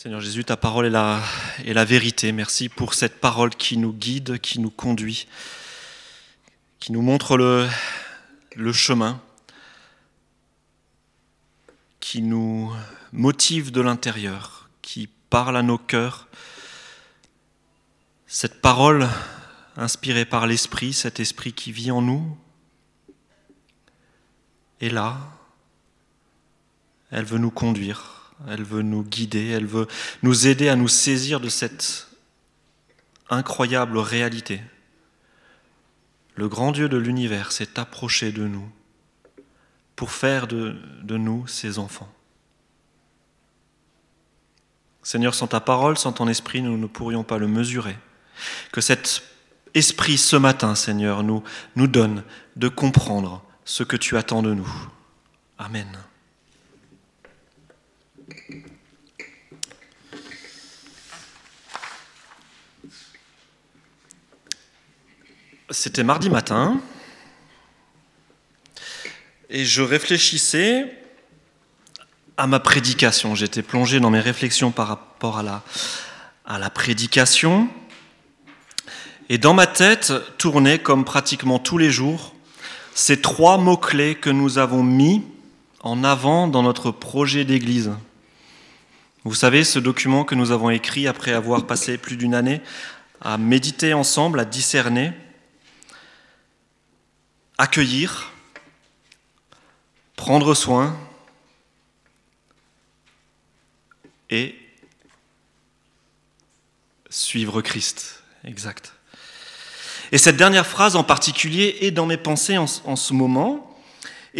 Seigneur Jésus, ta parole est la, vérité. Merci pour cette parole qui nous guide, qui nous conduit, qui nous montre le chemin, qui nous motive de l'intérieur, qui parle à nos cœurs. Cette parole inspirée par l'Esprit, cet Esprit qui vit en nous, est là. Elle veut nous conduire elle veut nous guider, elle veut nous aider à nous saisir de cette incroyable réalité. Le grand Dieu de l'univers s'est approché de nous pour faire de, nous ses enfants. Seigneur, sans ta parole, sans ton esprit, nous ne pourrions pas le mesurer. Que cet esprit ce matin, Seigneur, nous, nous donne de comprendre ce que tu attends de nous. Amen. C'était mardi matin et je réfléchissais à ma prédication. J'étais plongé dans mes réflexions par rapport à la, à la prédication. Et dans ma tête tournaient, comme pratiquement tous les jours, ces trois mots-clés que nous avons mis en avant dans notre projet d'église. Vous savez, ce document que nous avons écrit après avoir passé plus d'une année à méditer ensemble, à discerner, accueillir, prendre soin et suivre Christ. Exact. Et cette dernière phrase en particulier est dans mes pensées en, ce moment.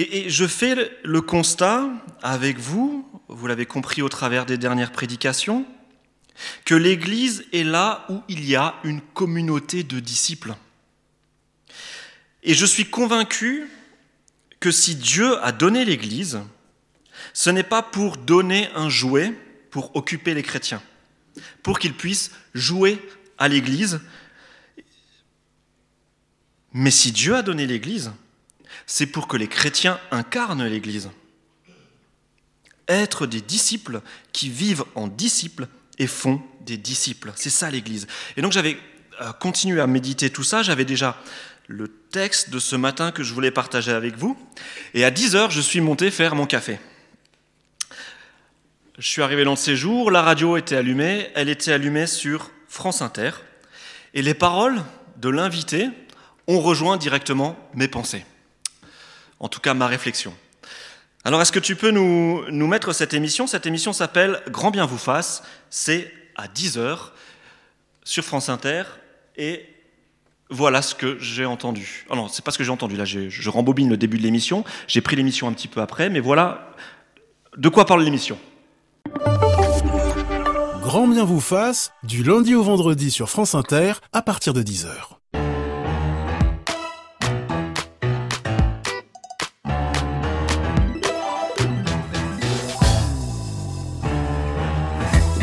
Et, je fais le constat avec vous, vous l'avez compris au travers des dernières prédications, que l'Église est là où il y a une communauté de disciples. Et je suis convaincu que si Dieu a donné l'Église, ce n'est pas pour donner un jouet pour occuper les chrétiens, pour qu'ils puissent jouer à l'Église. Mais si Dieu a donné l'Église, c'est pour que les chrétiens incarnent l'Église. Être des disciples qui vivent en disciples et font des disciples. C'est ça l'Église. Et donc j'avais euh, continué à méditer tout ça. J'avais déjà le texte de ce matin que je voulais partager avec vous. Et à 10 heures, je suis monté faire mon café. Je suis arrivé dans le séjour, la radio était allumée, elle était allumée sur France Inter, et les paroles de l'invité ont rejoint directement mes pensées, en tout cas ma réflexion. Alors est-ce que tu peux nous, mettre cette émission? Cette émission s'appelle Grand bien vous fasse, c'est à 10 heures sur France Inter, et voilà ce que j'ai entendu. Oh non, c'est pas ce que j'ai entendu. Là, je rembobine le début de l'émission. J'ai pris l'émission un petit peu après, mais voilà de quoi parle l'émission. Grand bien vous fasse, du lundi au vendredi sur France Inter, à partir de 10h.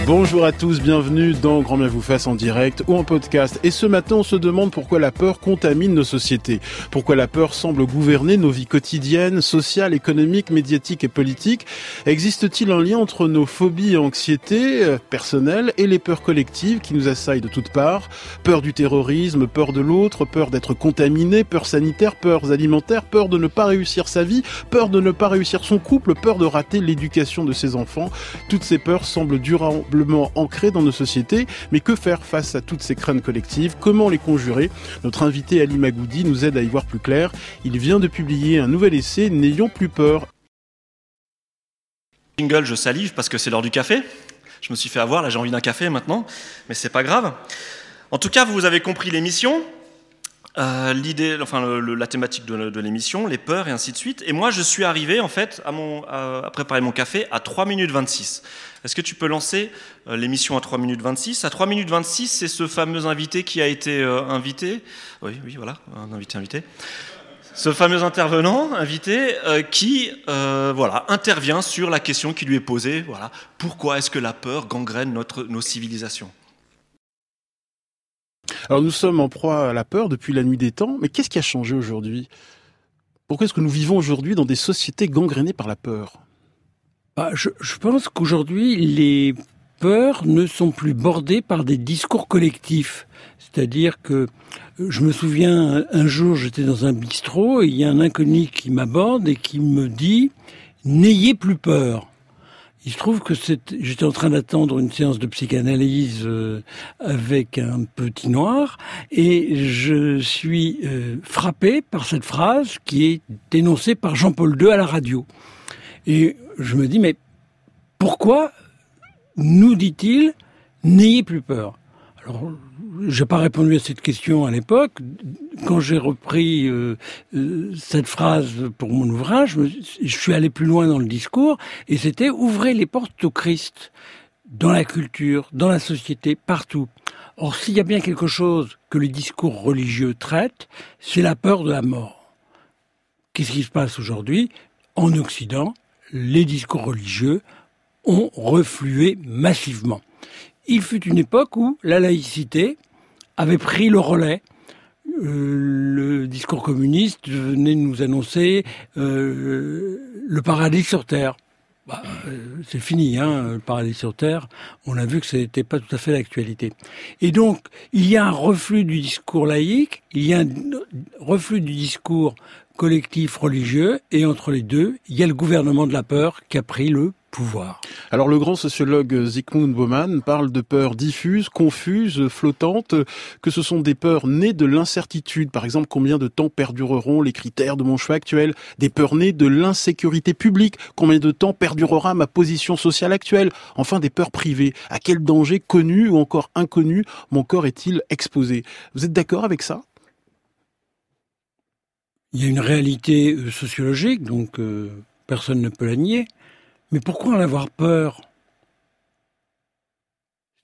Bonjour à tous, bienvenue dans Grand Bien vous fasse en direct ou en podcast. Et ce matin, on se demande pourquoi la peur contamine nos sociétés. Pourquoi la peur semble gouverner nos vies quotidiennes, sociales, économiques, médiatiques et politiques. Existe-t-il un lien entre nos phobies et anxiétés euh, personnelles et les peurs collectives qui nous assaillent de toutes parts? Peur du terrorisme, peur de l'autre, peur d'être contaminé, peur sanitaire, peurs alimentaires, peur de ne pas réussir sa vie, peur de ne pas réussir son couple, peur de rater l'éducation de ses enfants. Toutes ces peurs semblent durablement ancrées dans nos sociétés. Mais que faire face à toutes ces craintes collectives? Comment les conjurer? Notre invité Ali Magoudi nous aide à y voir plus clair. Il vient de publier un nouvel essai, N'ayons plus peur. Jingle, je salive parce que c'est l'heure du café. Je me suis fait avoir, là j'ai envie d'un café maintenant, mais c'est pas grave. En tout cas, vous avez compris l'émission. Euh, l'idée, enfin la thématique de, l'émission, les peurs et ainsi de suite. Et moi, je suis arrivé en fait à, mon, préparer mon café à 3 minutes 26. Est-ce que tu peux lancer euh, l'émission à 3 minutes 26 À 3 minutes 26, c'est ce fameux invité qui a été euh, invité. Oui, oui, voilà, un invité invité. Ce fameux intervenant invité qui, voilà, intervient sur la question qui lui est posée. Voilà, pourquoi est-ce que la peur gangrène notre, nos civilisations? Alors nous sommes en proie à la peur depuis la nuit des temps, mais qu'est-ce qui a changé aujourd'hui? Pourquoi est-ce que nous vivons aujourd'hui dans des sociétés gangrénées par la peur? Bah, je, pense qu'aujourd'hui, les peurs ne sont plus bordées par des discours collectifs. C'est-à-dire que je me souviens, un jour, j'étais dans un bistrot et il y a un inconnu qui m'aborde et qui me dit N'ayez plus peur. Il se trouve que j'étais en train d'attendre une séance de psychanalyse euh, avec un petit noir et je suis euh, frappé par cette phrase qui est énoncée par Jean-Paul II à la radio. Et je me dis, mais pourquoi nous dit-il, n'ayez plus peur? Alors, j'ai pas répondu à cette question à l'époque. Quand j'ai repris euh, euh, cette phrase pour mon ouvrage, je, suis allé plus loin dans le discours et c'était ouvrez les portes au Christ dans la culture, dans la société, partout. Or, s'il y a bien quelque chose que les discours religieux traitent, c'est la peur de la mort. Qu'est-ce qui se passe aujourd'hui? En Occident, les discours religieux ont reflué massivement. Il fut une époque où la laïcité avait pris le relais. Euh, le discours communiste venait nous annoncer euh, le paradis sur Terre. Bah, euh, c'est fini, hein, le paradis sur Terre. On a vu que ce n'était pas tout à fait l'actualité. Et donc, il y a un reflux du discours laïque, il y a un reflux du discours collectif religieux, et entre les deux, il y a le gouvernement de la peur qui a pris le pouvoir. Alors le grand sociologue Zygmunt Bauman parle de peurs diffuses, confuses, flottantes, que ce sont des peurs nées de l'incertitude. Par exemple, combien de temps perdureront les critères de mon choix actuel? Des peurs nées de l'insécurité publique. Combien de temps perdurera ma position sociale actuelle? Enfin, des peurs privées. À quel danger connu ou encore inconnu mon corps est-il exposé? Vous êtes d'accord avec ça? Il y a une réalité euh, sociologique, donc euh, personne ne peut la nier. Mais pourquoi en avoir peur?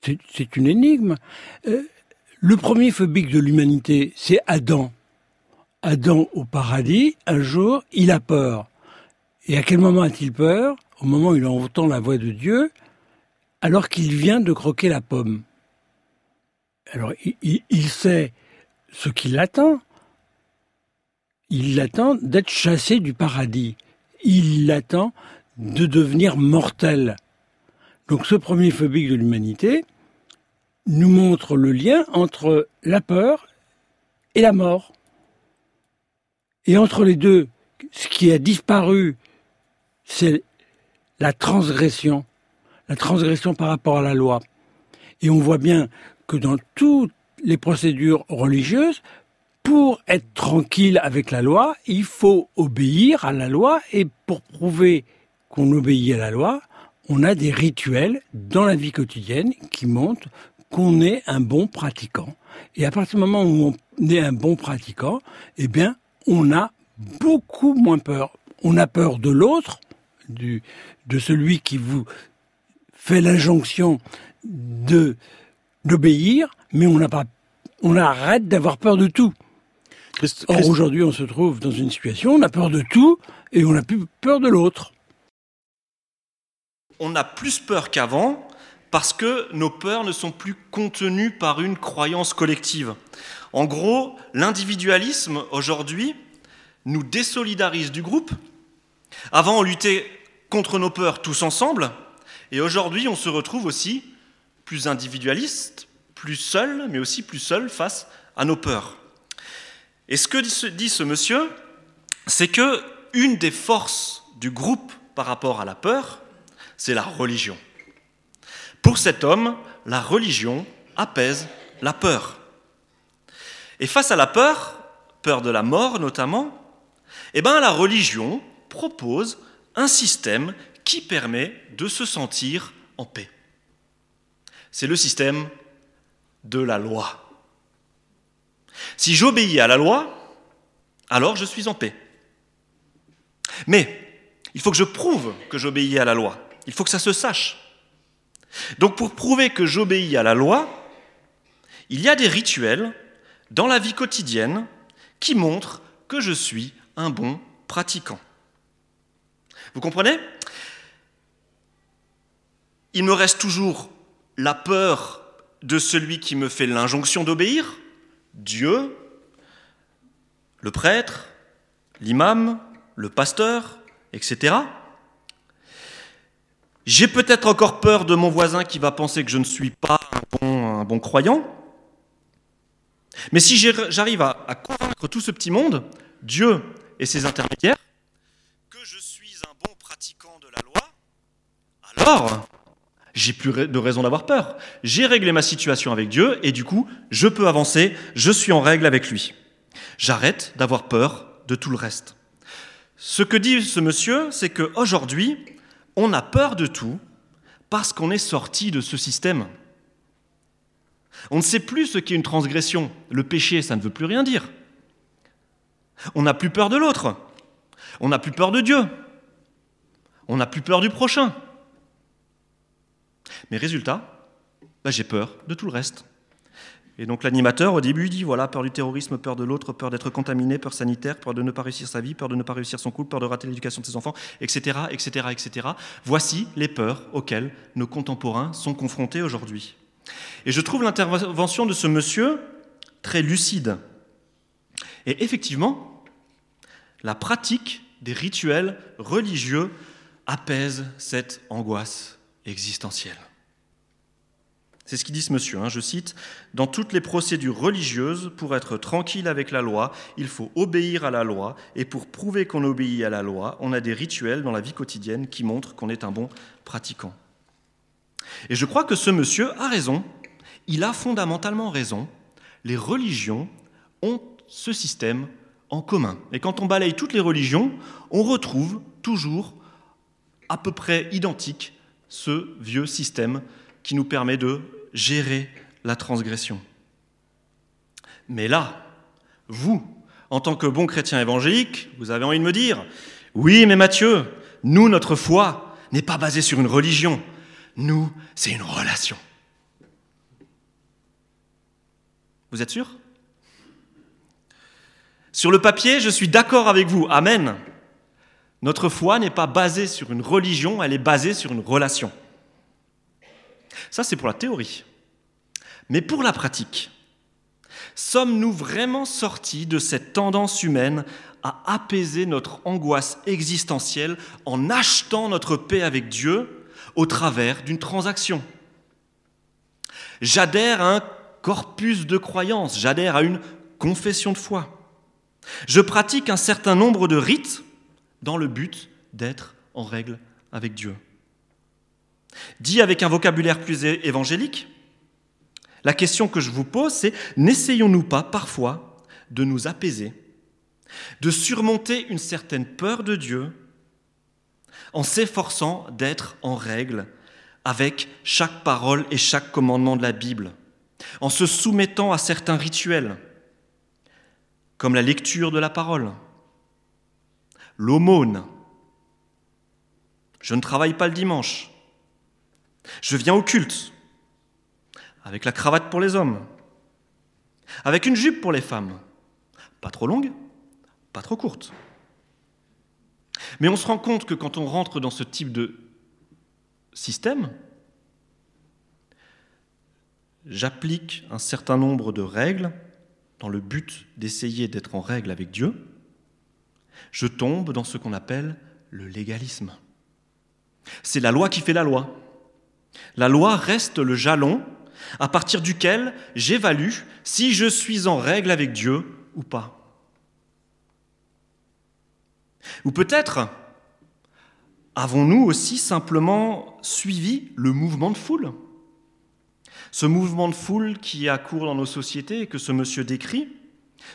C'est une énigme. Euh, le premier phobique de l'humanité, c'est Adam. Adam au paradis, un jour, il a peur. Et à quel moment a-t-il peur? Au moment où il entend la voix de Dieu, alors qu'il vient de croquer la pomme. Alors il, il sait ce qui l'attend. Il l'attend d'être chassé du paradis. Il l'attend de devenir mortel. Donc ce premier phobique de l'humanité nous montre le lien entre la peur et la mort. Et entre les deux, ce qui a disparu, c'est la transgression, la transgression par rapport à la loi. Et on voit bien que dans toutes les procédures religieuses, pour être tranquille avec la loi, il faut obéir à la loi et pour prouver qu'on obéit à la loi, on a des rituels dans la vie quotidienne qui montrent qu'on est un bon pratiquant. Et à partir du moment où on est un bon pratiquant, eh bien, on a beaucoup moins peur. On a peur de l'autre, du, de celui qui vous fait l'injonction de d'obéir, mais on n'a pas, on arrête d'avoir peur de tout. Or aujourd'hui, on se trouve dans une situation, on a peur de tout et on n'a plus peur de l'autre on a plus peur qu'avant parce que nos peurs ne sont plus contenues par une croyance collective. En gros, l'individualisme aujourd'hui nous désolidarise du groupe. Avant, on luttait contre nos peurs tous ensemble, et aujourd'hui, on se retrouve aussi plus individualiste, plus seul, mais aussi plus seul face à nos peurs. Et ce que dit ce monsieur, c'est que une des forces du groupe par rapport à la peur, c'est la religion. Pour cet homme, la religion apaise la peur. Et face à la peur, peur de la mort notamment, eh ben, la religion propose un système qui permet de se sentir en paix. C'est le système de la loi. Si j'obéis à la loi, alors je suis en paix. Mais il faut que je prouve que j'obéis à la loi. Il faut que ça se sache. Donc pour prouver que j'obéis à la loi, il y a des rituels dans la vie quotidienne qui montrent que je suis un bon pratiquant. Vous comprenez? Il me reste toujours la peur de celui qui me fait l'injonction d'obéir, Dieu, le prêtre, l'imam, le pasteur, etc. J'ai peut-être encore peur de mon voisin qui va penser que je ne suis pas un bon, croyant. Mais si j'arrive à, à convaincre tout ce petit monde, Dieu et ses intermédiaires, que je suis un bon pratiquant de la loi, alors j'ai plus de raison d'avoir peur. J'ai réglé ma situation avec Dieu et du coup, je peux avancer, je suis en règle avec lui. J'arrête d'avoir peur de tout le reste. Ce que dit ce monsieur, c'est qu'aujourd'hui, on a peur de tout parce qu'on est sorti de ce système. On ne sait plus ce qu'est une transgression. Le péché, ça ne veut plus rien dire. On n'a plus peur de l'autre. On n'a plus peur de Dieu. On n'a plus peur du prochain. Mais résultat, bah, j'ai peur de tout le reste. Et donc l'animateur, au début, dit voilà, peur du terrorisme, peur de l'autre, peur d'être contaminé, peur sanitaire, peur de ne pas réussir sa vie, peur de ne pas réussir son couple, peur de rater l'éducation de ses enfants, etc., etc., etc. Voici les peurs auxquelles nos contemporains sont confrontés aujourd'hui. Et je trouve l'intervention de ce monsieur très lucide. Et effectivement, la pratique des rituels religieux apaise cette angoisse existentielle. C'est ce qu'il dit ce monsieur, hein, je cite, Dans toutes les procédures religieuses, pour être tranquille avec la loi, il faut obéir à la loi, et pour prouver qu'on obéit à la loi, on a des rituels dans la vie quotidienne qui montrent qu'on est un bon pratiquant. Et je crois que ce monsieur a raison, il a fondamentalement raison, les religions ont ce système en commun. Et quand on balaye toutes les religions, on retrouve toujours à peu près identique ce vieux système qui nous permet de gérer la transgression. Mais là, vous, en tant que bon chrétien évangélique, vous avez envie de me dire, oui, mais Mathieu, nous, notre foi n'est pas basée sur une religion, nous, c'est une relation. Vous êtes sûr? Sur le papier, je suis d'accord avec vous, Amen. Notre foi n'est pas basée sur une religion, elle est basée sur une relation. Ça, c'est pour la théorie. Mais pour la pratique, sommes-nous vraiment sortis de cette tendance humaine à apaiser notre angoisse existentielle en achetant notre paix avec Dieu au travers d'une transaction? J'adhère à un corpus de croyances, j'adhère à une confession de foi. Je pratique un certain nombre de rites dans le but d'être en règle avec Dieu. Dit avec un vocabulaire plus évangélique, la question que je vous pose, c'est n'essayons-nous pas parfois de nous apaiser, de surmonter une certaine peur de Dieu en s'efforçant d'être en règle avec chaque parole et chaque commandement de la Bible, en se soumettant à certains rituels, comme la lecture de la parole, l'aumône, je ne travaille pas le dimanche, je viens au culte, avec la cravate pour les hommes, avec une jupe pour les femmes, pas trop longue, pas trop courte. Mais on se rend compte que quand on rentre dans ce type de système, j'applique un certain nombre de règles dans le but d'essayer d'être en règle avec Dieu, je tombe dans ce qu'on appelle le légalisme. C'est la loi qui fait la loi. La loi reste le jalon à partir duquel j'évalue si je suis en règle avec Dieu ou pas. Ou peut-être avons-nous aussi simplement suivi le mouvement de foule Ce mouvement de foule qui a cours dans nos sociétés et que ce monsieur décrit,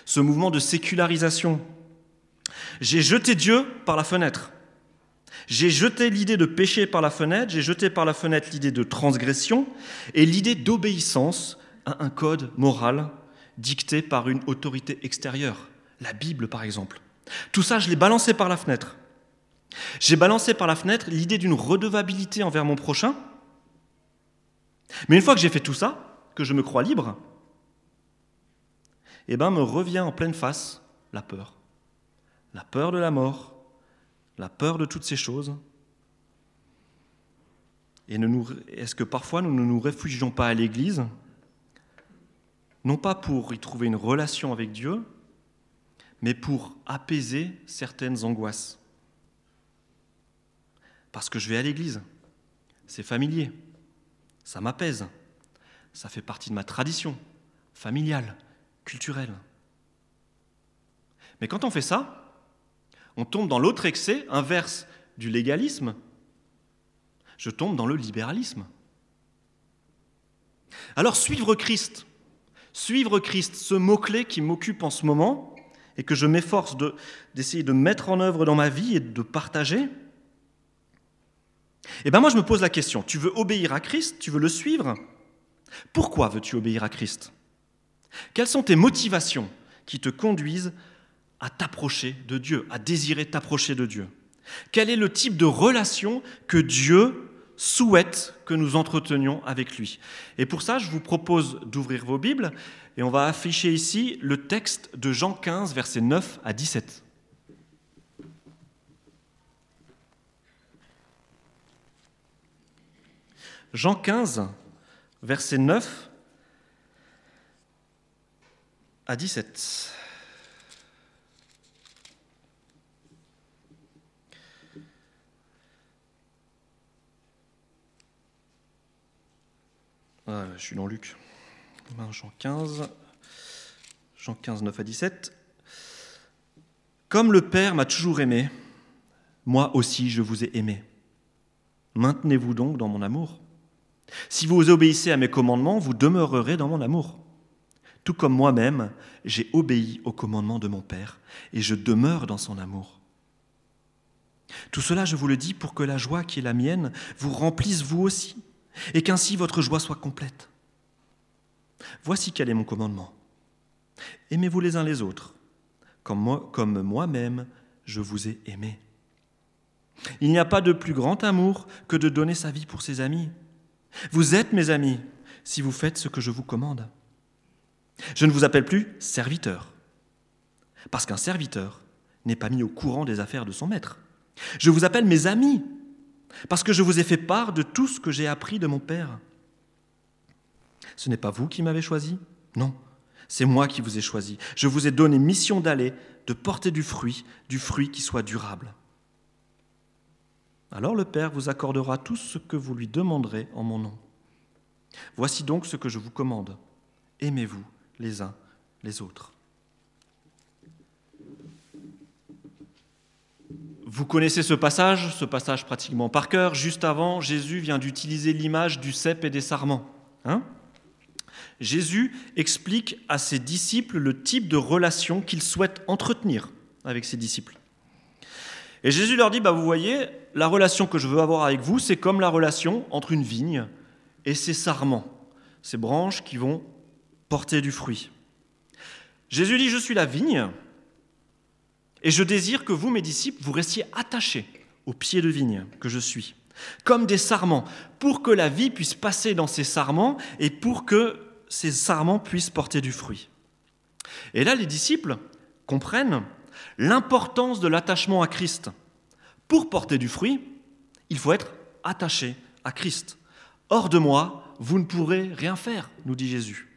ce mouvement de sécularisation. J'ai jeté Dieu par la fenêtre. J'ai jeté l'idée de péché par la fenêtre, j'ai jeté par la fenêtre l'idée de transgression et l'idée d'obéissance à un code moral dicté par une autorité extérieure, la Bible par exemple. Tout ça, je l'ai balancé par la fenêtre. J'ai balancé par la fenêtre l'idée d'une redevabilité envers mon prochain. Mais une fois que j'ai fait tout ça, que je me crois libre, eh ben me revient en pleine face la peur. La peur de la mort, la peur de toutes ces choses Et est-ce que parfois nous ne nous réfugions pas à l'Église, non pas pour y trouver une relation avec Dieu, mais pour apaiser certaines angoisses Parce que je vais à l'Église, c'est familier, ça m'apaise, ça fait partie de ma tradition familiale, culturelle. Mais quand on fait ça, on tombe dans l'autre excès inverse du légalisme. Je tombe dans le libéralisme. Alors suivre Christ, suivre Christ, ce mot-clé qui m'occupe en ce moment et que je m'efforce d'essayer de, mettre en œuvre dans ma vie et de partager, eh bien moi je me pose la question, tu veux obéir à Christ, tu veux le suivre? Pourquoi veux-tu obéir à Christ? Quelles sont tes motivations qui te conduisent à t'approcher de Dieu, à désirer t'approcher de Dieu Quel est le type de relation que Dieu souhaite que nous entretenions avec lui? Et pour ça, je vous propose d'ouvrir vos Bibles et on va afficher ici le texte de Jean 15, versets 9 à 17. Jean 15, versets 9 à 17. Ah, je suis dans Luc. Jean 15, Jean 15, 9 à 17. Comme le Père m'a toujours aimé, moi aussi je vous ai aimé. Maintenez-vous donc dans mon amour. Si vous obéissez à mes commandements, vous demeurerez dans mon amour. Tout comme moi-même, j'ai obéi aux commandements de mon Père, et je demeure dans son amour. Tout cela, je vous le dis, pour que la joie qui est la mienne vous remplisse vous aussi et qu'ainsi votre joie soit complète. Voici quel est mon commandement. Aimez-vous les uns les autres, comme, moi, comme moi-même je vous ai aimé. Il n'y a pas de plus grand amour que de donner sa vie pour ses amis. Vous êtes mes amis si vous faites ce que je vous commande. Je ne vous appelle plus serviteur, parce qu'un serviteur n'est pas mis au courant des affaires de son maître. Je vous appelle mes amis, parce que je vous ai fait part de tout ce que j'ai appris de mon Père. Ce n'est pas vous qui m'avez choisi? Non, c'est moi qui vous ai choisi. Je vous ai donné mission d'aller, de porter du fruit, du fruit qui soit durable. Alors le Père vous accordera tout ce que vous lui demanderez en mon nom. Voici donc ce que je vous commande. Aimez-vous les uns les autres. Vous connaissez ce passage, ce passage pratiquement par cœur. Juste avant, Jésus vient d'utiliser l'image du cep et des sarments. Hein Jésus explique à ses disciples le type de relation qu'il souhaite entretenir avec ses disciples. Et Jésus leur dit, bah, vous voyez, la relation que je veux avoir avec vous, c'est comme la relation entre une vigne et ses sarments, ces branches qui vont porter du fruit. Jésus dit, je suis la vigne, et je désire que vous, mes disciples, vous restiez attachés au pied de vigne que je suis, comme des sarments, pour que la vie puisse passer dans ces sarments et pour que ces sarments puissent porter du fruit. Et là, les disciples comprennent l'importance de l'attachement à Christ. Pour porter du fruit, il faut être attaché à Christ. Hors de moi, vous ne pourrez rien faire, nous dit Jésus.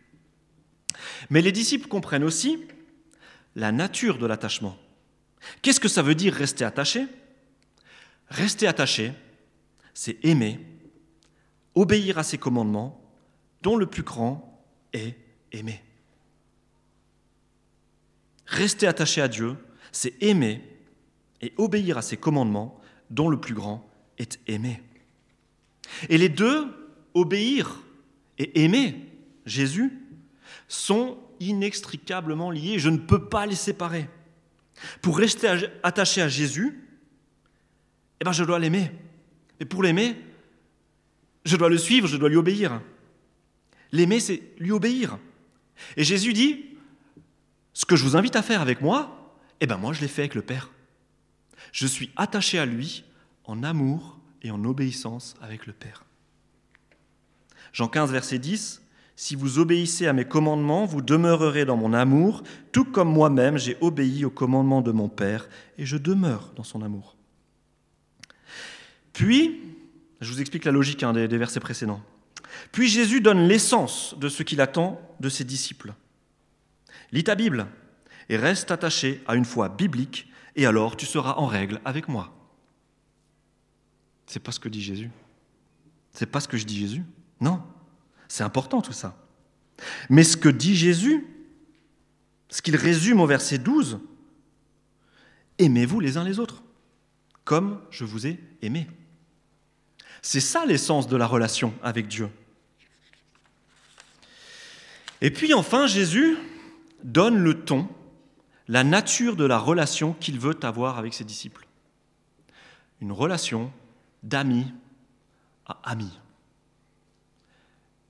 Mais les disciples comprennent aussi la nature de l'attachement. Qu'est-ce que ça veut dire rester attaché? Rester attaché, c'est aimer, obéir à ses commandements, dont le plus grand est aimer. Rester attaché à Dieu, c'est aimer et obéir à ses commandements, dont le plus grand est aimer. Et les deux, obéir et aimer Jésus, sont inextricablement liés. Je ne peux pas les séparer. Pour rester attaché à Jésus, eh ben je dois l'aimer. Et pour l'aimer, je dois le suivre, je dois lui obéir. L'aimer, c'est lui obéir. Et Jésus dit, ce que je vous invite à faire avec moi, eh ben moi je l'ai fait avec le Père. Je suis attaché à lui en amour et en obéissance avec le Père. Jean 15, verset 10, si vous obéissez à mes commandements, vous demeurerez dans mon amour, tout comme moi-même j'ai obéi aux commandements de mon Père, et je demeure dans son amour. Puis, je vous explique la logique hein, des, des versets précédents. Puis Jésus donne l'essence de ce qu'il attend de ses disciples. Lis ta Bible et reste attaché à une foi biblique, et alors tu seras en règle avec moi. C'est pas ce que dit Jésus. C'est pas ce que je dis Jésus. Non, c'est important tout ça. Mais ce que dit Jésus, ce qu'il résume au verset 12, aimez-vous les uns les autres, comme je vous ai aimé. C'est ça l'essence de la relation avec Dieu. Et puis enfin, Jésus donne le ton, la nature de la relation qu'il veut avoir avec ses disciples. Une relation d'ami à ami.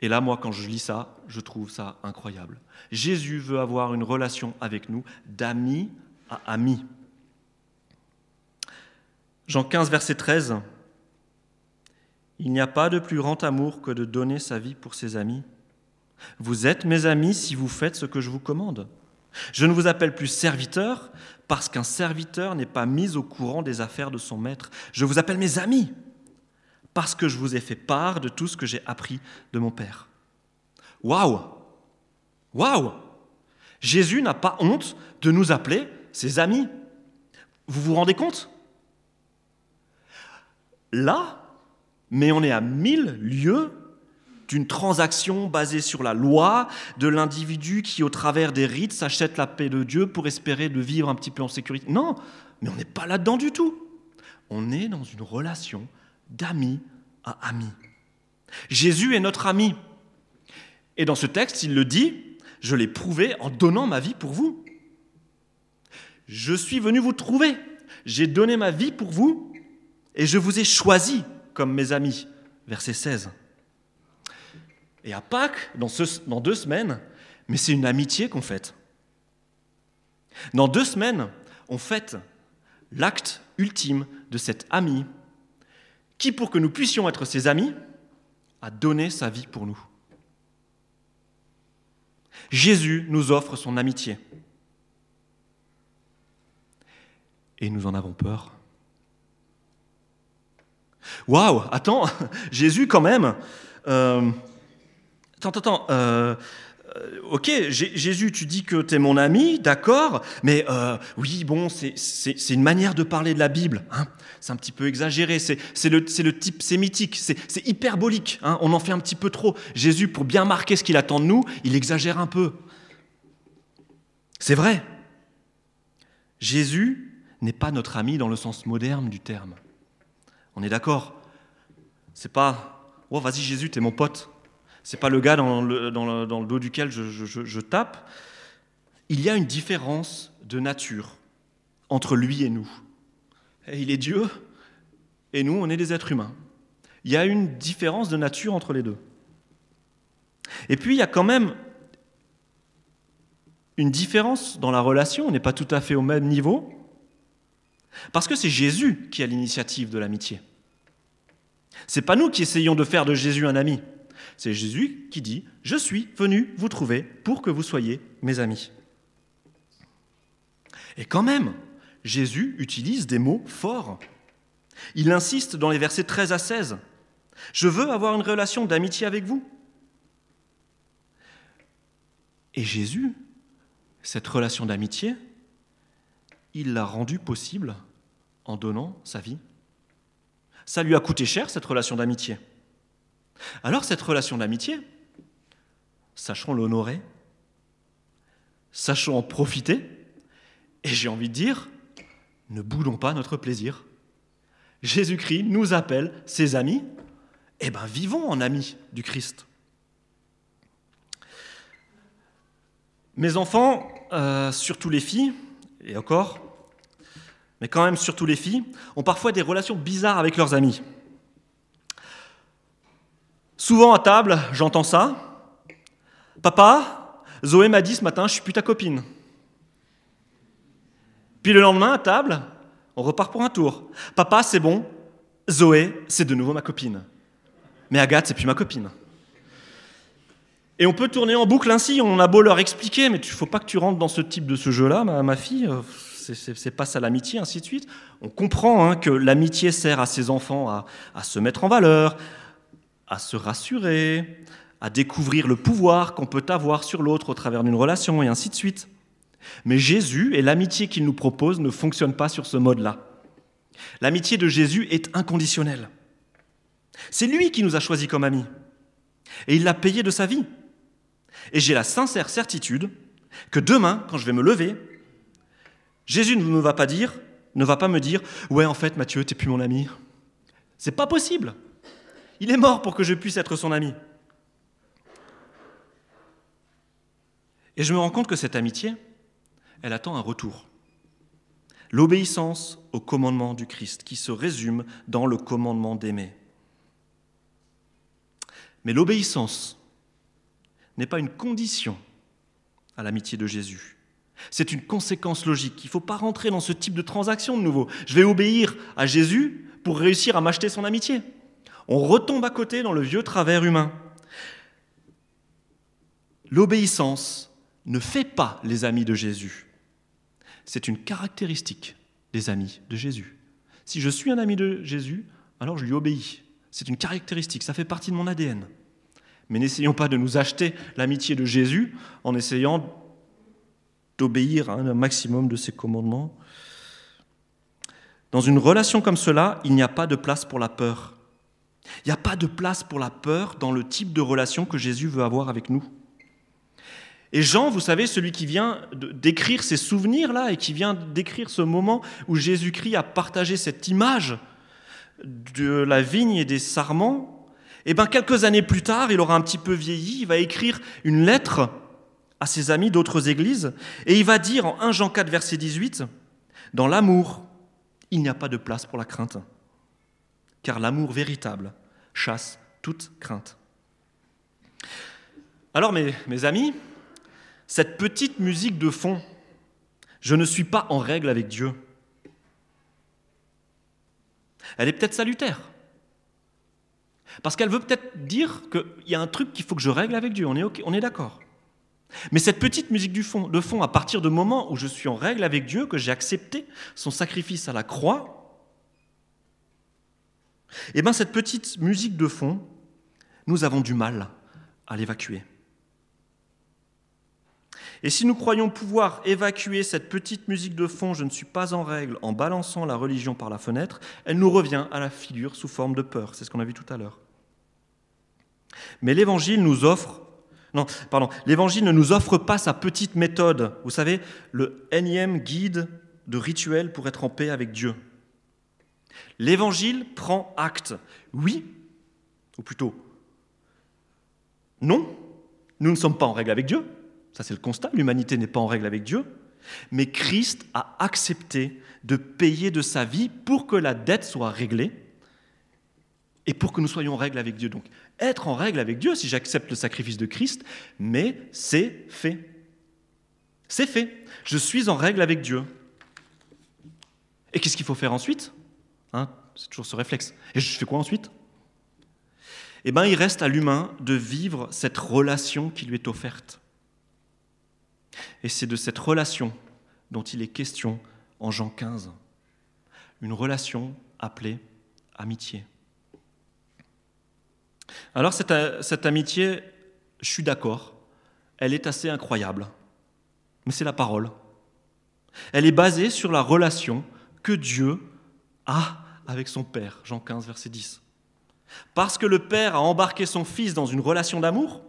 Et là, moi, quand je lis ça, je trouve ça incroyable. Jésus veut avoir une relation avec nous d'ami à ami. Jean 15, verset 13. Il n'y a pas de plus grand amour que de donner sa vie pour ses amis. Vous êtes mes amis si vous faites ce que je vous commande. Je ne vous appelle plus serviteur parce qu'un serviteur n'est pas mis au courant des affaires de son maître. Je vous appelle mes amis parce que je vous ai fait part de tout ce que j'ai appris de mon Père. Waouh Waouh Jésus n'a pas honte de nous appeler ses amis. Vous vous rendez compte? Là, mais on est à mille lieues d'une transaction basée sur la loi, de l'individu qui, au travers des rites, s'achète la paix de Dieu pour espérer de vivre un petit peu en sécurité. Non, mais on n'est pas là-dedans du tout. On est dans une relation d'ami à ami. Jésus est notre ami. Et dans ce texte, il le dit, je l'ai prouvé en donnant ma vie pour vous. Je suis venu vous trouver. J'ai donné ma vie pour vous et je vous ai choisi comme mes amis. Verset 16. Et à Pâques, dans, dans deux semaines, mais c'est une amitié qu'on fête. Dans deux semaines, on fête l'acte ultime de cet ami qui, pour que nous puissions être ses amis, a donné sa vie pour nous. Jésus nous offre son amitié. Et nous en avons peur. Waouh, attends, Jésus quand même. Euh, attends, attends, euh, euh, ok, Jésus, tu dis que tu es mon ami, d'accord, mais euh, oui, bon, c'est une manière de parler de la Bible. Hein. C'est un petit peu exagéré, c'est le, le, type sémitique, c'est hyperbolique, hein. on en fait un petit peu trop. Jésus, pour bien marquer ce qu'il attend de nous, il exagère un peu. C'est vrai. Jésus n'est pas notre ami dans le sens moderne du terme. On est d'accord C'est pas, oh vas-y Jésus, t'es mon pote. C'est pas le gars dans le, dos duquel je, tape. Il y a une différence de nature entre lui et nous. Il est Dieu et nous, on est des êtres humains. Il y a une différence de nature entre les deux. Et puis, il y a quand même une différence dans la relation, on n'est pas tout à fait au même niveau, parce que c'est Jésus qui a l'initiative de l'amitié. C'est pas nous qui essayons de faire de Jésus un ami. C'est Jésus qui dit, je suis venu vous trouver pour que vous soyez mes amis. Et quand même, Jésus utilise des mots forts. Il insiste dans les versets 13 à 16. Je veux avoir une relation d'amitié avec vous. Et Jésus, cette relation d'amitié, il l'a rendue possible en donnant sa vie. Ça lui a coûté cher, cette relation d'amitié. Alors cette relation d'amitié, sachons l'honorer, sachons en profiter, et j'ai envie de dire, ne boudons pas notre plaisir. Jésus-Christ nous appelle ses amis, eh bien vivons en amis du Christ. Mes enfants, euh, surtout les filles, et encore, mais quand même surtout les filles, ont parfois des relations bizarres avec leurs amis. Souvent à table, j'entends ça. Papa, Zoé m'a dit ce matin, je suis plus ta copine. Puis le lendemain, à table, on repart pour un tour. Papa, c'est bon, Zoé, c'est de nouveau ma copine. Mais Agathe, c'est plus ma copine. Et on peut tourner en boucle ainsi, on a beau leur expliquer, mais il faut pas que tu rentres dans ce type de ce jeu-là, ma, fille, euh, c'est pas ça l'amitié, ainsi de suite. On comprend hein, que l'amitié sert à ses enfants à se mettre en valeur, à se rassurer, à découvrir le pouvoir qu'on peut avoir sur l'autre au travers d'une relation, et ainsi de suite. Mais Jésus et l'amitié qu'il nous propose ne fonctionnent pas sur ce mode-là. L'amitié de Jésus est inconditionnelle. C'est lui qui nous a choisis comme amis. Et il l'a payé de sa vie. Et j'ai la sincère certitude que demain, quand je vais me lever, Jésus ne va pas dire, ne va pas me dire, ouais, en fait, Mathieu, t'es plus mon ami. C'est pas possible. Il est mort pour que je puisse être son ami. Et je me rends compte que cette amitié, elle attend un retour. L'obéissance au commandement du Christ, qui se résume dans le commandement d'aimer. Mais l'obéissance n'est pas une condition à l'amitié de Jésus. C'est une conséquence logique. Il ne faut pas rentrer dans ce type de transaction de nouveau. Je vais obéir à Jésus pour réussir à m'acheter son amitié. On retombe à côté dans le vieux travers humain. L'obéissance ne fait pas les amis de Jésus. C'est une caractéristique des amis de Jésus. Si je suis un ami de Jésus, alors je lui obéis. C'est une caractéristique, ça fait partie de mon ADN. Mais n'essayons pas de nous acheter l'amitié de Jésus en essayant d'obéir à un maximum de ses commandements. Dans une relation comme cela, il n'y a pas de place pour la peur. Il n'y a pas de place pour la peur dans le type de relation que Jésus veut avoir avec nous. Et Jean, vous savez, celui qui vient d'écrire ces souvenirs-là et qui vient d'écrire ce moment où Jésus-Christ a partagé cette image de la vigne et des sarments, et eh bien quelques années plus tard, il aura un petit peu vieilli, il va écrire une lettre à ses amis d'autres églises, et il va dire en 1 Jean 4, verset 18, Dans l'amour, il n'y a pas de place pour la crainte, car l'amour véritable chasse toute crainte. Alors mes, mes amis, cette petite musique de fond, je ne suis pas en règle avec Dieu. Elle est peut-être salutaire. Parce qu'elle veut peut-être dire qu'il y a un truc qu'il faut que je règle avec Dieu, on est, d'accord. Mais cette petite musique de fond, à partir du moment où je suis en règle avec Dieu, que j'ai accepté son sacrifice à la croix, eh bien cette petite musique de fond, nous avons du mal à l'évacuer. Et si nous croyons pouvoir évacuer cette petite musique de fond, je ne suis pas en règle, en balançant la religion par la fenêtre, elle nous revient à la figure sous forme de peur. C'est ce qu'on a vu tout à l'heure. Mais l'Évangile nous offre non, pardon, l'Évangile ne nous offre pas sa petite méthode, vous savez, le énième guide de rituel pour être en paix avec Dieu. L'Évangile prend acte. Oui, ou plutôt non, nous ne sommes pas en règle avec Dieu. Ça, c'est le constat. L'humanité n'est pas en règle avec Dieu. Mais Christ a accepté de payer de sa vie pour que la dette soit réglée et pour que nous soyons en règle avec Dieu. Donc, être en règle avec Dieu si j'accepte le sacrifice de Christ, mais c'est fait. C'est fait. Je suis en règle avec Dieu. Et qu'est-ce qu'il faut faire ensuite? Hein C'est toujours ce réflexe. Et je fais quoi ensuite? Eh bien, il reste à l'humain de vivre cette relation qui lui est offerte. Et c'est de cette relation dont il est question en Jean 15. Une relation appelée amitié. Alors cette, amitié, je suis d'accord, elle est assez incroyable, mais c'est la parole. Elle est basée sur la relation que Dieu a avec son Père, Jean 15, verset 10. Parce que le Père a embarqué son Fils dans une relation d'amour,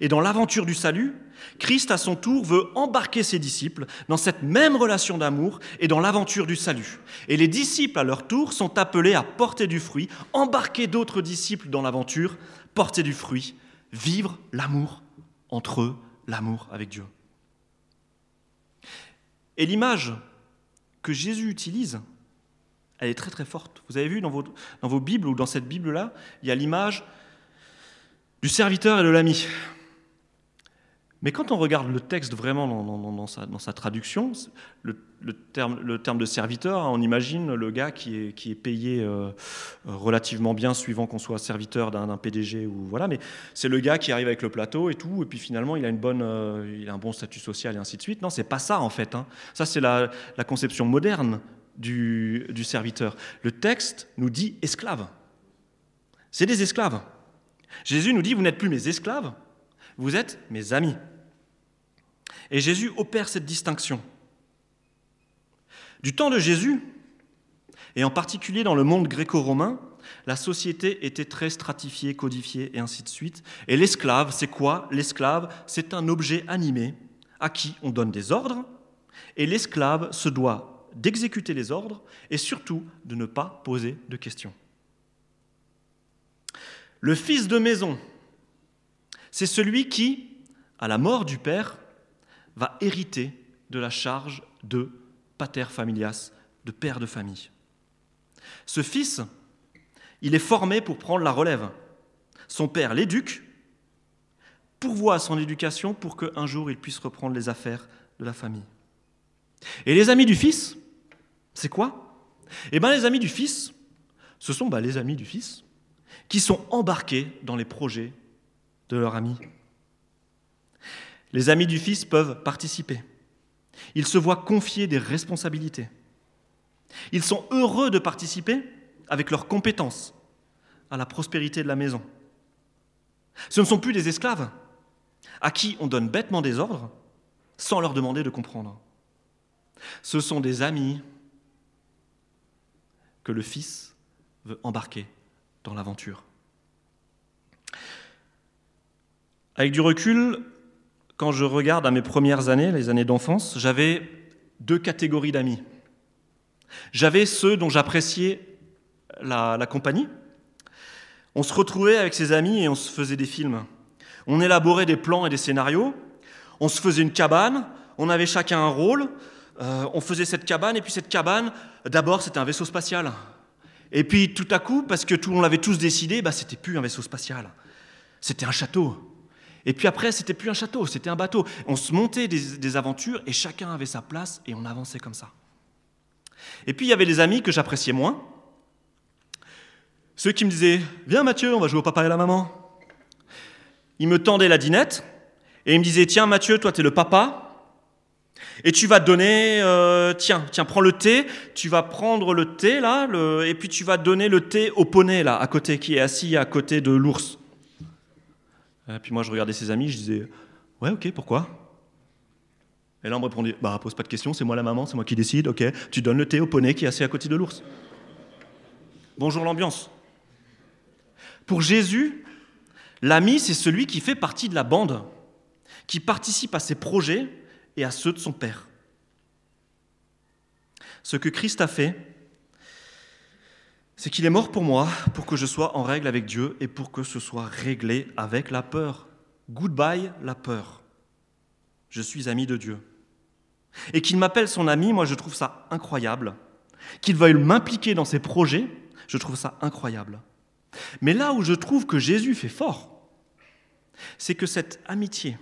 et dans l'aventure du salut, Christ à son tour veut embarquer ses disciples dans cette même relation d'amour et dans l'aventure du salut. Et les disciples à leur tour sont appelés à porter du fruit, embarquer d'autres disciples dans l'aventure, porter du fruit, vivre l'amour entre eux, l'amour avec Dieu. Et l'image que Jésus utilise, elle est très très forte. Vous avez vu dans vos, dans vos Bibles ou dans cette Bible-là, il y a l'image du serviteur et de l'ami. Mais quand on regarde le texte vraiment dans, sa, traduction, le, terme, de serviteur, hein, on imagine le gars qui est, payé euh, relativement bien suivant qu'on soit serviteur d'un PDG ou voilà, mais c'est le gars qui arrive avec le plateau et tout, et puis finalement il a, une bonne, euh, il a un bon statut social et ainsi de suite. Non, c'est pas ça en fait. Hein. Ça c'est la, conception moderne du serviteur. Le texte nous dit esclave. C'est des esclaves. Jésus nous dit, vous n'êtes plus mes esclaves, vous êtes mes amis. Et Jésus opère cette distinction. Du temps de Jésus, et en particulier dans le monde gréco-romain, la société était très stratifiée, codifiée et ainsi de suite. Et l'esclave, c'est quoi? L'esclave, c'est un objet animé à qui on donne des ordres, et l'esclave se doit d'exécuter les ordres et surtout de ne pas poser de questions. Le fils de maison, c'est celui qui, à la mort du père, va hériter de la charge de pater familias, de père de famille. Ce fils, il est formé pour prendre la relève. Son père l'éduque, pourvoit à son éducation pour qu'un jour il puisse reprendre les affaires de la famille. Et les amis du fils, c'est quoi? Eh bien les amis du fils, ce sont bah, les amis du fils qui sont embarqués dans les projets de leur ami. Les amis du fils peuvent participer. Ils se voient confier des responsabilités. Ils sont heureux de participer avec leurs compétences à la prospérité de la maison. Ce ne sont plus des esclaves à qui on donne bêtement des ordres sans leur demander de comprendre. Ce sont des amis que le Fils veut embarquer dans l'aventure. Avec du recul, quand je regarde à mes premières années, les années d'enfance, j'avais deux catégories d'amis. J'avais ceux dont j'appréciais la, compagnie. On se retrouvait avec ses amis et on se faisait des films. On élaborait des plans et des scénarios. On se faisait une cabane. On avait chacun un rôle. Euh, on faisait cette cabane et puis cette cabane, d'abord c'était un vaisseau spatial. Et puis tout à coup, parce que tout, on l'avait tous décidé, bah, c'était plus un vaisseau spatial. C'était un château. Et puis après, c'était plus un château, c'était un bateau. On se montait des aventures et chacun avait sa place et on avançait comme ça. Et puis il y avait des amis que j'appréciais moins. Ceux qui me disaient Viens Mathieu, on va jouer au papa et la maman. Ils me tendaient la dinette et ils me disaient Tiens Mathieu, toi tu es le papa. Et tu vas donner, euh, tiens, tiens, prends le thé, tu vas prendre le thé là, et puis tu vas donner le thé au poney là, à côté, qui est assis à côté de l'ours. Et puis moi je regardais ses amis, je disais, ouais ok, pourquoi? Et là, on me répondait Bah, pose pas de questions, c'est moi la maman, c'est moi qui décide, ok. Tu donnes le thé au poney qui est assis à côté de l'ours. Bonjour l'ambiance. Pour Jésus, l'ami, c'est celui qui fait partie de la bande, qui participe à ses projets et à ceux de son Père. Ce que Christ a fait, c'est qu'il est mort pour moi, pour que je sois en règle avec Dieu et pour que ce soit réglé avec la peur. Goodbye la peur. Je suis ami de Dieu. Et qu'il m'appelle son ami, moi je trouve ça incroyable. Qu'il veuille m'impliquer dans ses projets, je trouve ça incroyable. Mais là où je trouve que Jésus fait fort, c'est que cette amitié,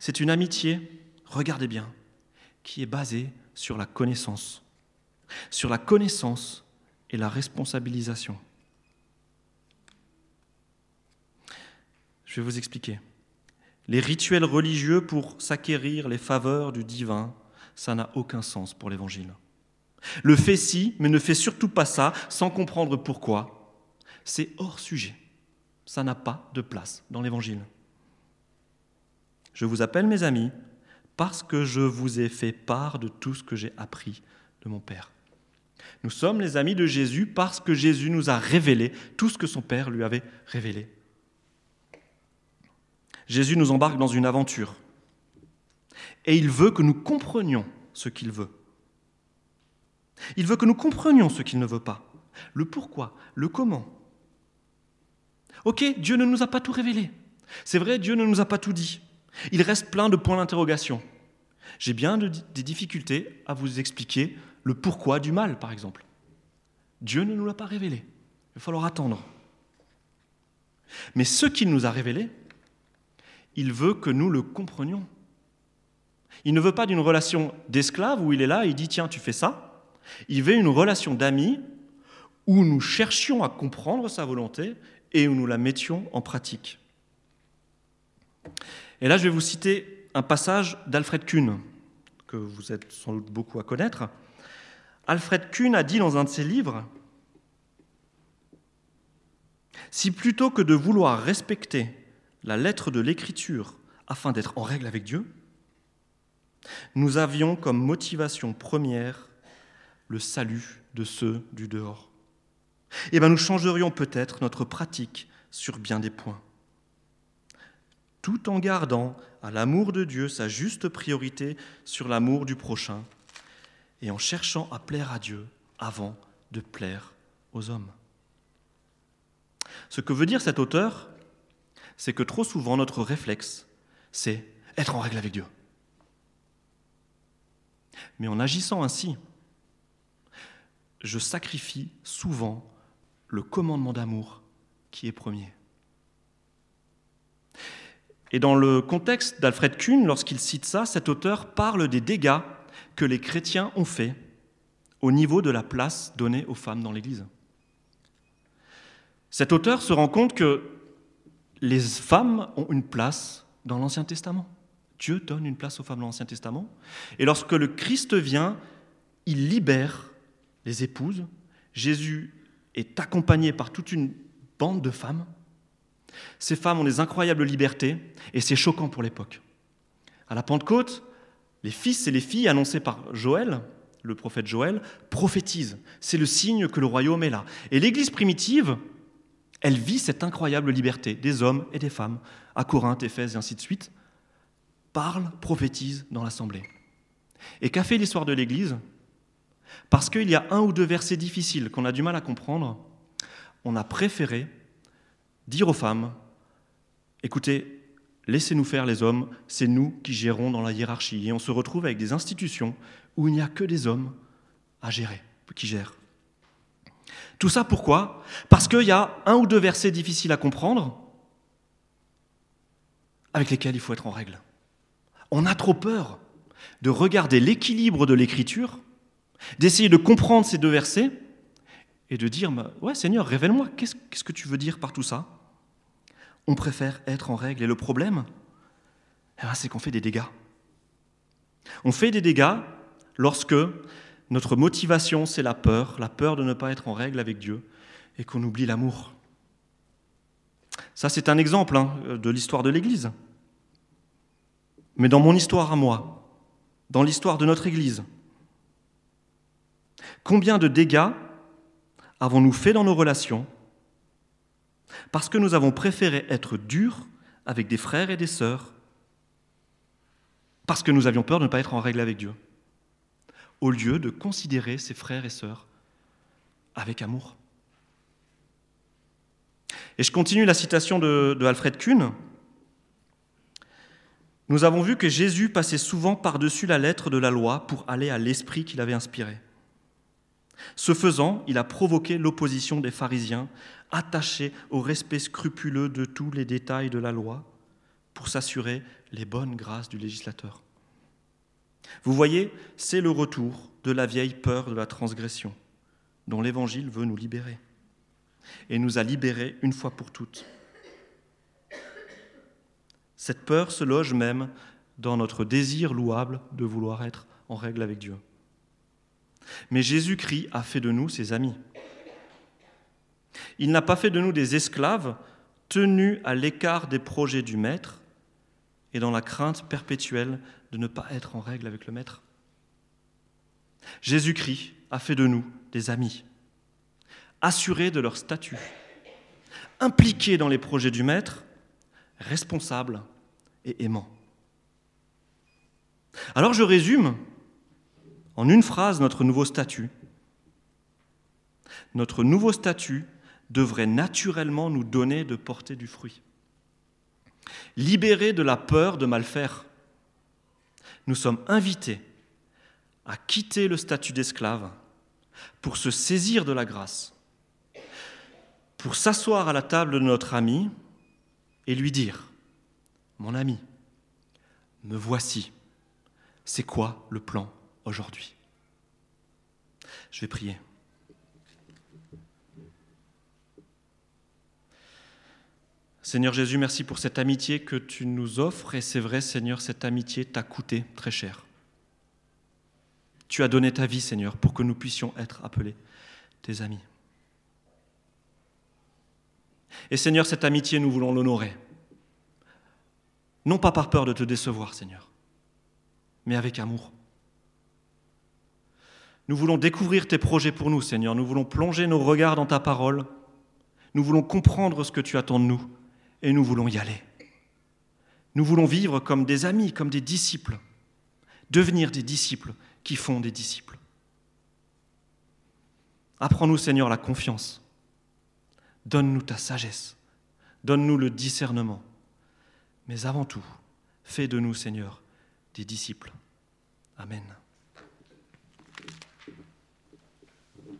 c'est une amitié, regardez bien, qui est basée sur la connaissance. Sur la connaissance et la responsabilisation. Je vais vous expliquer. Les rituels religieux pour s'acquérir les faveurs du divin, ça n'a aucun sens pour l'Évangile. Le fait si, mais ne fait surtout pas ça sans comprendre pourquoi, c'est hors sujet. Ça n'a pas de place dans l'Évangile. Je vous appelle mes amis parce que je vous ai fait part de tout ce que j'ai appris de mon Père. Nous sommes les amis de Jésus parce que Jésus nous a révélé tout ce que son Père lui avait révélé. Jésus nous embarque dans une aventure. Et il veut que nous comprenions ce qu'il veut. Il veut que nous comprenions ce qu'il ne veut pas. Le pourquoi, le comment. Ok, Dieu ne nous a pas tout révélé. C'est vrai, Dieu ne nous a pas tout dit. Il reste plein de points d'interrogation. J'ai bien des difficultés à vous expliquer le pourquoi du mal, par exemple. Dieu ne nous l'a pas révélé. Il va falloir attendre. Mais ce qu'il nous a révélé, il veut que nous le comprenions. Il ne veut pas d'une relation d'esclave où il est là et il dit tiens, tu fais ça. Il veut une relation d'amis où nous cherchions à comprendre sa volonté et où nous la mettions en pratique. Et là, je vais vous citer un passage d'Alfred Kuhn, que vous êtes sans doute beaucoup à connaître. Alfred Kuhn a dit dans un de ses livres Si plutôt que de vouloir respecter la lettre de l'Écriture afin d'être en règle avec Dieu, nous avions comme motivation première le salut de ceux du dehors. eh bien nous changerions peut-être notre pratique sur bien des points. Tout en gardant à l'amour de Dieu sa juste priorité sur l'amour du prochain et en cherchant à plaire à Dieu avant de plaire aux hommes. Ce que veut dire cet auteur, c'est que trop souvent notre réflexe, c'est être en règle avec Dieu. Mais en agissant ainsi, je sacrifie souvent le commandement d'amour qui est premier. Et dans le contexte d'Alfred Kuhn, lorsqu'il cite ça, cet auteur parle des dégâts que les chrétiens ont faits au niveau de la place donnée aux femmes dans l'Église. Cet auteur se rend compte que les femmes ont une place dans l'Ancien Testament. Dieu donne une place aux femmes dans l'Ancien Testament. Et lorsque le Christ vient, il libère les épouses. Jésus est accompagné par toute une bande de femmes. Ces femmes ont des incroyables libertés et c'est choquant pour l'époque. À la Pentecôte, les fils et les filles annoncés par Joël, le prophète Joël, prophétisent. C'est le signe que le royaume est là. Et l'Église primitive elle vit cette incroyable liberté des hommes et des femmes, à Corinthe, Éphèse et ainsi de suite, parle, prophétise dans l'assemblée. Et qu'a fait l'histoire de l'Église? Parce qu'il y a un ou deux versets difficiles qu'on a du mal à comprendre, on a préféré dire aux femmes, écoutez, laissez-nous faire les hommes, c'est nous qui gérons dans la hiérarchie. Et on se retrouve avec des institutions où il n'y a que des hommes à gérer, qui gèrent. Tout ça pourquoi? Parce qu'il y a un ou deux versets difficiles à comprendre avec lesquels il faut être en règle. On a trop peur de regarder l'équilibre de l'écriture, d'essayer de comprendre ces deux versets et de dire Ouais, Seigneur, révèle-moi, qu'est-ce que tu veux dire par tout ça? On préfère être en règle. Et le problème, eh ben, c'est qu'on fait des dégâts. On fait des dégâts lorsque notre motivation, c'est la peur, la peur de ne pas être en règle avec Dieu, et qu'on oublie l'amour. Ça, c'est un exemple hein, de l'histoire de l'Église. Mais dans mon histoire à moi, dans l'histoire de notre Église, combien de dégâts avons-nous fait dans nos relations? Parce que nous avons préféré être durs avec des frères et des sœurs, parce que nous avions peur de ne pas être en règle avec Dieu au lieu de considérer ses frères et sœurs avec amour. Et je continue la citation de, Alfred Kuhn. Nous avons vu que Jésus passait souvent par-dessus la lettre de la loi pour aller à l'esprit qu'il avait inspiré. Ce faisant, il a provoqué l'opposition des pharisiens, attachés au respect scrupuleux de tous les détails de la loi, pour s'assurer les bonnes grâces du législateur. Vous voyez, c'est le retour de la vieille peur de la transgression dont l'Évangile veut nous libérer et nous a libérés une fois pour toutes. Cette peur se loge même dans notre désir louable de vouloir être en règle avec Dieu. Mais Jésus-Christ a fait de nous ses amis. Il n'a pas fait de nous des esclaves tenus à l'écart des projets du Maître et dans la crainte perpétuelle de ne pas être en règle avec le Maître. Jésus-Christ a fait de nous des amis, assurés de leur statut, impliqués dans les projets du Maître, responsables et aimants. Alors je résume en une phrase notre nouveau statut. Notre nouveau statut devrait naturellement nous donner de porter du fruit. Libérés de la peur de mal faire, nous sommes invités à quitter le statut d'esclave pour se saisir de la grâce, pour s'asseoir à la table de notre ami et lui dire, mon ami, me voici, c'est quoi le plan? Aujourd'hui Je vais prier. Seigneur Jésus, merci pour cette amitié que tu nous offres. Et c'est vrai, Seigneur, cette amitié t'a coûté très cher. Tu as donné ta vie, Seigneur, pour que nous puissions être appelés tes amis. Et Seigneur, cette amitié, nous voulons l'honorer. Non pas par peur de te décevoir, Seigneur, mais avec amour. Nous voulons découvrir tes projets pour nous, Seigneur. Nous voulons plonger nos regards dans ta parole. Nous voulons comprendre ce que tu attends de nous et nous voulons y aller. Nous voulons vivre comme des amis, comme des disciples, devenir des disciples qui font des disciples. Apprends-nous, Seigneur, la confiance. Donne-nous ta sagesse. Donne-nous le discernement. Mais avant tout, fais de nous, Seigneur, des disciples. Amen.